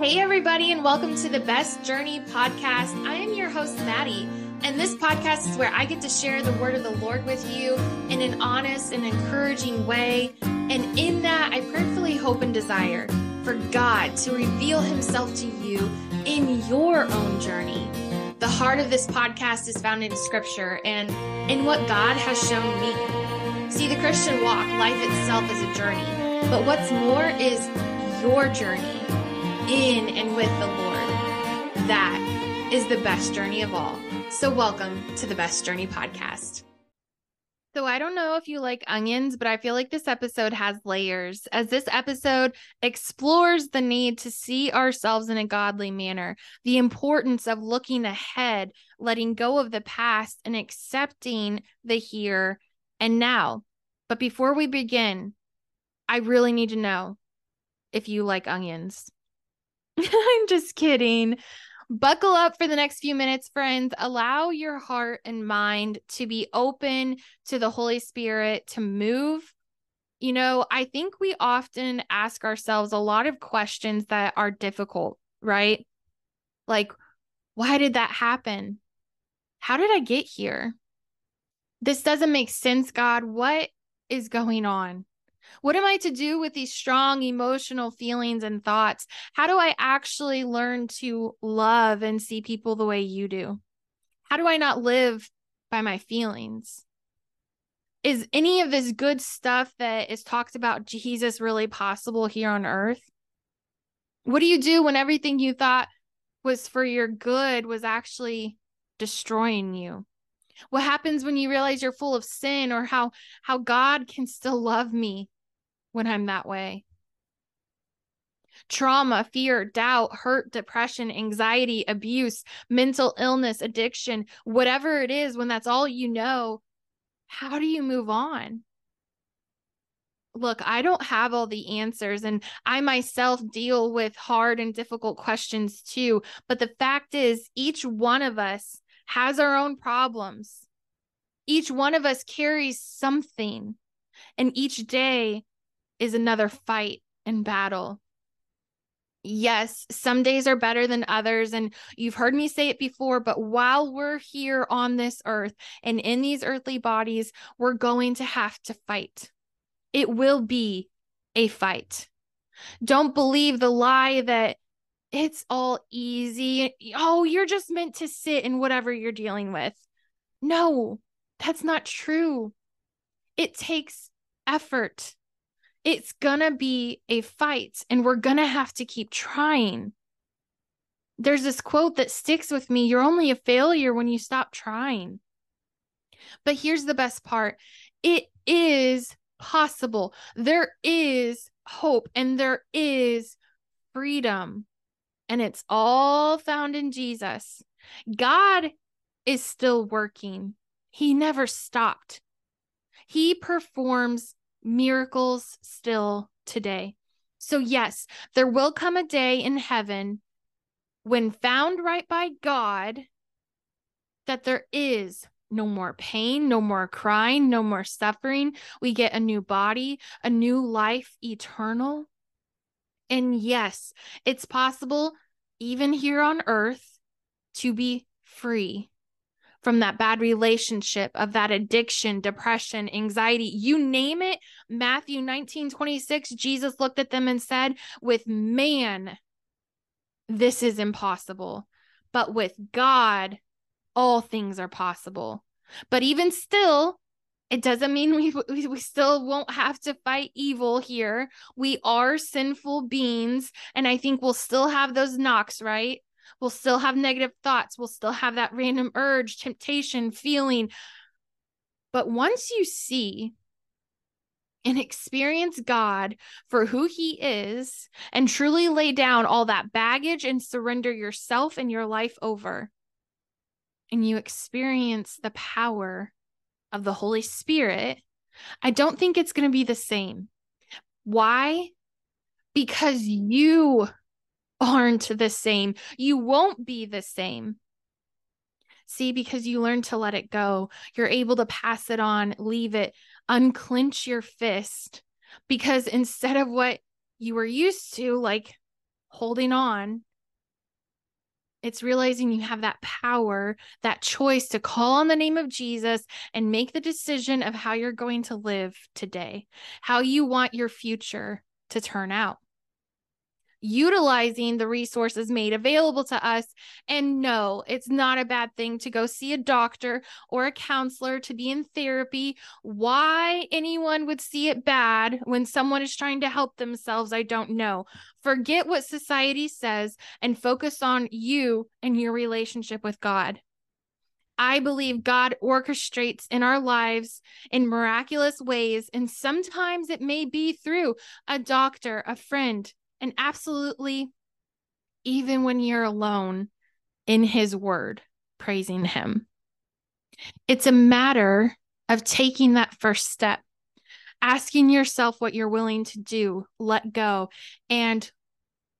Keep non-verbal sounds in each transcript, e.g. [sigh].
Hey, everybody, and welcome to the Best Journey podcast. I am your host, Maddie, and this podcast is where I get to share the word of the Lord with you in an honest and encouraging way. And in that, I prayerfully hope and desire for God to reveal himself to you in your own journey. The heart of this podcast is found in scripture and in what God has shown me. See, the Christian walk, life itself is a journey, but what's more is your journey in and with the Lord. That is the best journey of all. So, welcome to the Best Journey podcast. So, I don't know if you like onions, but I feel like this episode has layers, as this episode explores the need to see ourselves in a godly manner, the importance of looking ahead, letting go of the past, and accepting the here and now. But before we begin, I really need to know if you like onions. I'm [laughs] just kidding. Buckle up for the next few minutes, friends. Allow your heart and mind to be open to the Holy Spirit to move. You know, I think we often ask ourselves a lot of questions that are difficult, right? Like, why did that happen? How did I get here? This doesn't make sense, God. What is going on? What am I to do with these strong emotional feelings and thoughts? How do I actually learn to love and see people the way you do? How do I not live by my feelings? Is any of this good stuff that is talked about Jesus really possible here on earth? What do you do when everything you thought was for your good was actually destroying you? What happens when you realize you're full of sin or how how God can still love me when I'm that way. Trauma, fear, doubt, hurt, depression, anxiety, abuse, mental illness, addiction, whatever it is, when that's all you know, how do you move on? Look, I don't have all the answers, and I myself deal with hard and difficult questions too. But the fact is, each one of us has our own problems. Each one of us carries something, and each day is another fight and battle. Yes, some days are better than others. And you've heard me say it before, but while we're here on this earth and in these earthly bodies, we're going to have to fight. It will be a fight. Don't believe the lie that it's all easy. Oh, you're just meant to sit in whatever you're dealing with. No, that's not true. It takes effort it's gonna be a fight and we're gonna have to keep trying. There's this quote that sticks with me you're only a failure when you stop trying. But here's the best part it is possible. There is hope and there is freedom. And it's all found in Jesus. God is still working, He never stopped. He performs miracles still today. So, yes, there will come a day in heaven when found right by God that there is no more pain, no more crying, no more suffering. We get a new body, a new life, eternal. And yes, it's possible, even here on earth, to be free from that bad relationship, of that addiction, depression, anxiety, you name it. Matthew 19 26, Jesus looked at them and said, With man, this is impossible, but with God, all things are possible. But even still, it doesn't mean [laughs] we, we still won't have to fight evil here. We are sinful beings, and I think we'll still have those knocks, right? We'll still have negative thoughts. We'll still have that random urge, temptation, feeling. But once you see and experience God for who He is and truly lay down all that baggage and surrender yourself and your life over, and you experience the power of the Holy Spirit, I don't think it's going to be the same. Why? Because you aren't the same. You won't be the same. See, because you learn to let it go, you're able to pass it on, leave it, unclench your fist. Because instead of what you were used to, like holding on. It's realizing you have that power, that choice to call on the name of Jesus and make the decision of how you're going to live today, how you want your future to turn out utilizing the resources made available to us. And no, it's not a bad thing to go see a doctor or a counselor to be in therapy. Why anyone would see it bad when someone is trying to help themselves, I don't know. Forget what society says and focus on you and your relationship with God. I believe God orchestrates in our lives in miraculous ways. And sometimes it may be through a doctor, a friend, and absolutely, even when you're alone in His Word, praising Him. It's a matter of taking that first step, asking yourself what you're willing to do, let go, and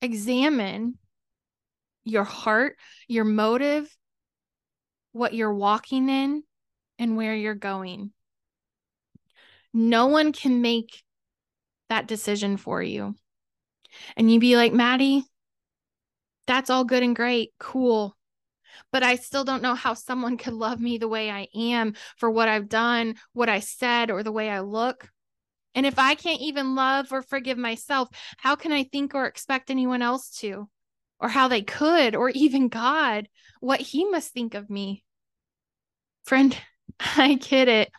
examine your heart, your motive, what you're walking in, and where you're going. No one can make that decision for you and you'd be like, Maddie, that's all good and great. Cool. But I still don't know how someone could love me the way I am for what I've done, what I said, or the way I look. And if I can't even love or forgive myself, how can I think or expect anyone else to? Or how they could, or even God, what He must think of me? Friend, [laughs] I get it.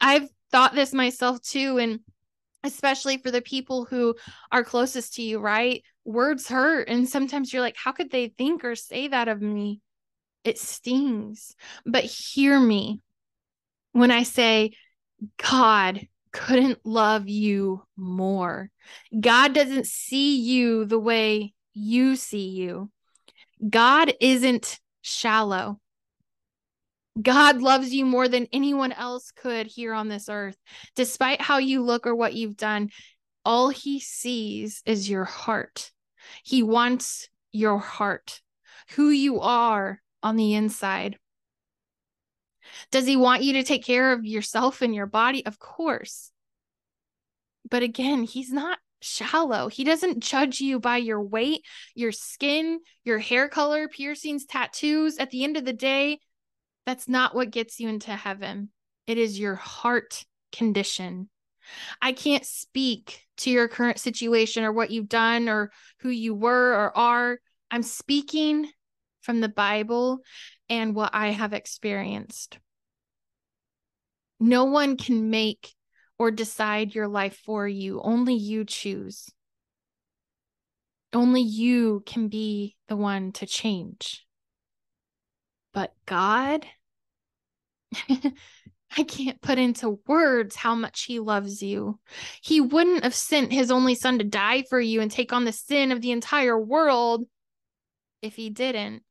I've thought this myself too. And especially for the people who are closest to you, right? Words hurt. And sometimes you're like, how could they think or say that of me? It stings. But hear me when I say, God couldn't love you more. God doesn't see you the way you see you. God isn't shallow. God loves you more than anyone else could here on this earth. Despite how you look or what you've done, all he sees is your heart. He wants your heart, who you are on the inside. Does he want you to take care of yourself and your body? Of course. But again, he's not shallow. He doesn't judge you by your weight, your skin, your hair color, piercings, tattoos. At the end of the day, that's not what gets you into heaven. It is your heart condition. I can't speak to your current situation or what you've done or who you were or are. I'm speaking from the Bible and what I have experienced. No one can make or decide your life for you, only you choose. Only you can be the one to change. But God, [laughs] I can't put into words how much He loves you. He wouldn't have sent His only Son to die for you and take on the sin of the entire world if He didn't.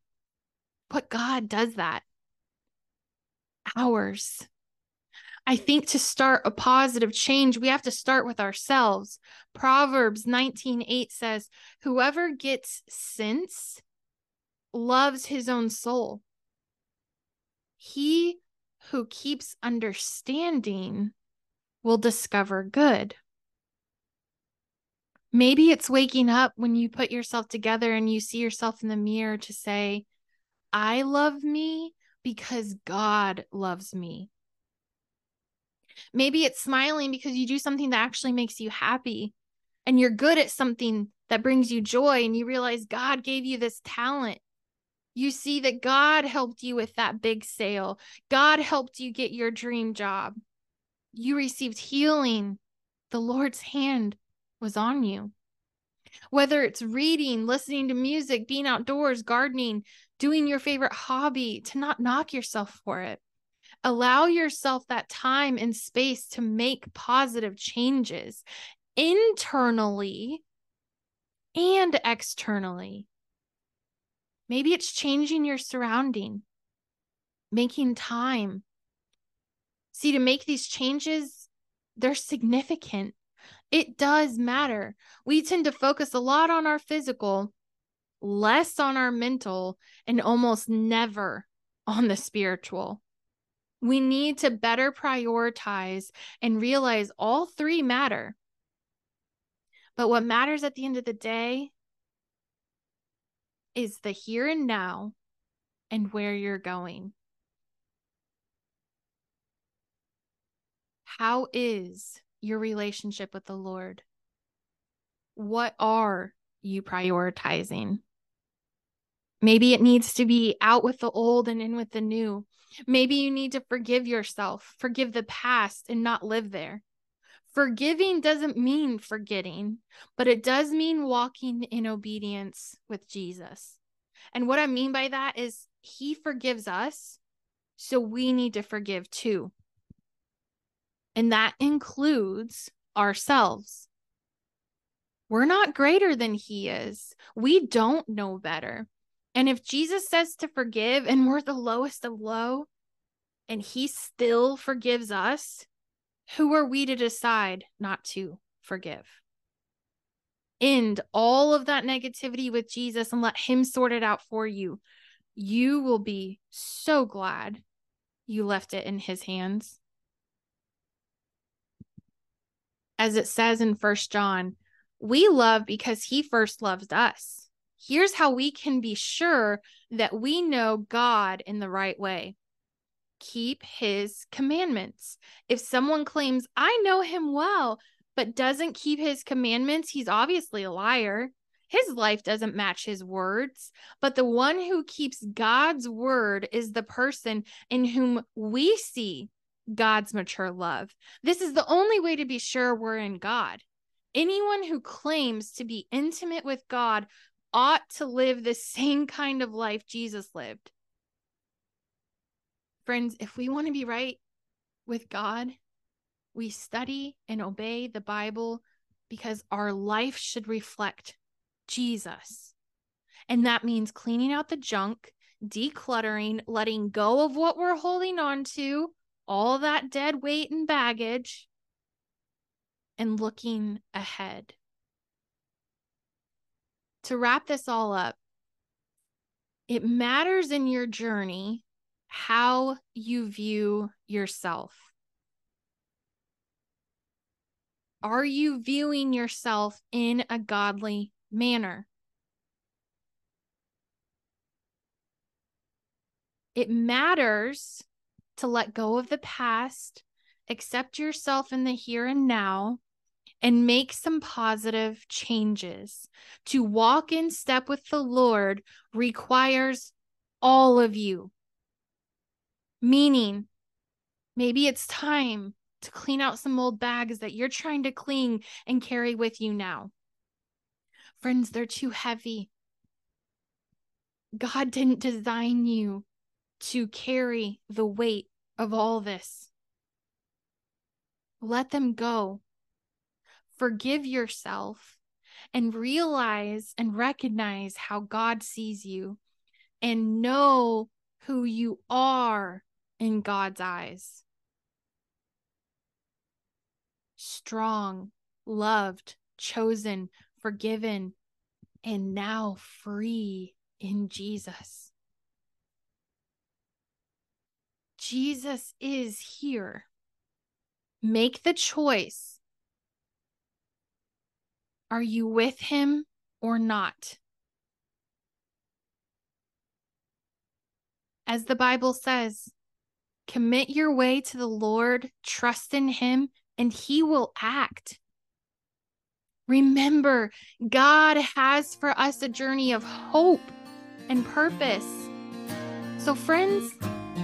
But God does that. Ours. I think to start a positive change, we have to start with ourselves. Proverbs 19:8 says, Whoever gets sense loves his own soul. He who keeps understanding will discover good. Maybe it's waking up when you put yourself together and you see yourself in the mirror to say, I love me because God loves me. Maybe it's smiling because you do something that actually makes you happy and you're good at something that brings you joy and you realize God gave you this talent you see that God helped you with that big sale. God helped you get your dream job. You received healing. The Lord's hand was on you. Whether it's reading, listening to music, being outdoors, gardening, doing your favorite hobby, to not knock yourself for it. Allow yourself that time and space to make positive changes internally and externally. Maybe it's changing your surrounding, making time. See, to make these changes, they're significant. It does matter. We tend to focus a lot on our physical, less on our mental, and almost never on the spiritual. We need to better prioritize and realize all three matter. But what matters at the end of the day is the here and now and where you're going. How is your relationship with the Lord? What are you prioritizing? Maybe it needs to be out with the old and in with the new. Maybe you need to forgive yourself, forgive the past, and not live there. Forgiving doesn't mean forgetting, but it does mean walking in obedience with Jesus. And what I mean by that is he forgives us, so we need to forgive too. And that includes ourselves. We're not greater than he is. We don't know better. And if Jesus says to forgive and we're the lowest of low and he still forgives us, who are we to decide not to forgive? End all of that negativity with Jesus and let him sort it out for you. You will be so glad you left it in his hands. As it says in First John, we love because he first loved us. Here's how we can be sure that we know God in the right way keep his commandments. If someone claims, I know him well, but doesn't keep his commandments, he's obviously a liar. His life doesn't match his words, but the one who keeps God's word is the person in whom we see God's mature love. This is the only way to be sure we're in God. Anyone who claims to be intimate with God ought to live the [laughs] same kind of life Jesus lived. Friends, if we want to be right with God, we study and obey the Bible because our life should reflect Jesus. And that means cleaning out the junk, decluttering, letting go of what we're holding on to, all that dead weight and baggage, and looking ahead. To wrap this all up, it matters in your journey how you view yourself. Are you viewing yourself in a godly manner? It matters to let go of the past, accept yourself in the here and now, and make some positive changes. To walk in step with the Lord requires all of you Meaning, maybe it's time to clean out some old bags that you're trying to cling and carry with you now. Friends, they're too heavy. God didn't design you to carry the weight of all this. Let them go. Forgive yourself and realize and recognize how God sees you and know who you are in God's eyes. Strong, loved, chosen, forgiven, and now free in Jesus. Jesus is here. Make the choice. Are you with him or not? As the Bible says, Commit your way to the Lord, trust in Him, and He will act. Remember, God has for us a journey of hope and purpose. So, friends,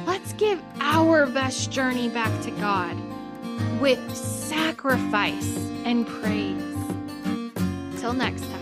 let's give our best journey back to God with sacrifice and praise. Till next time.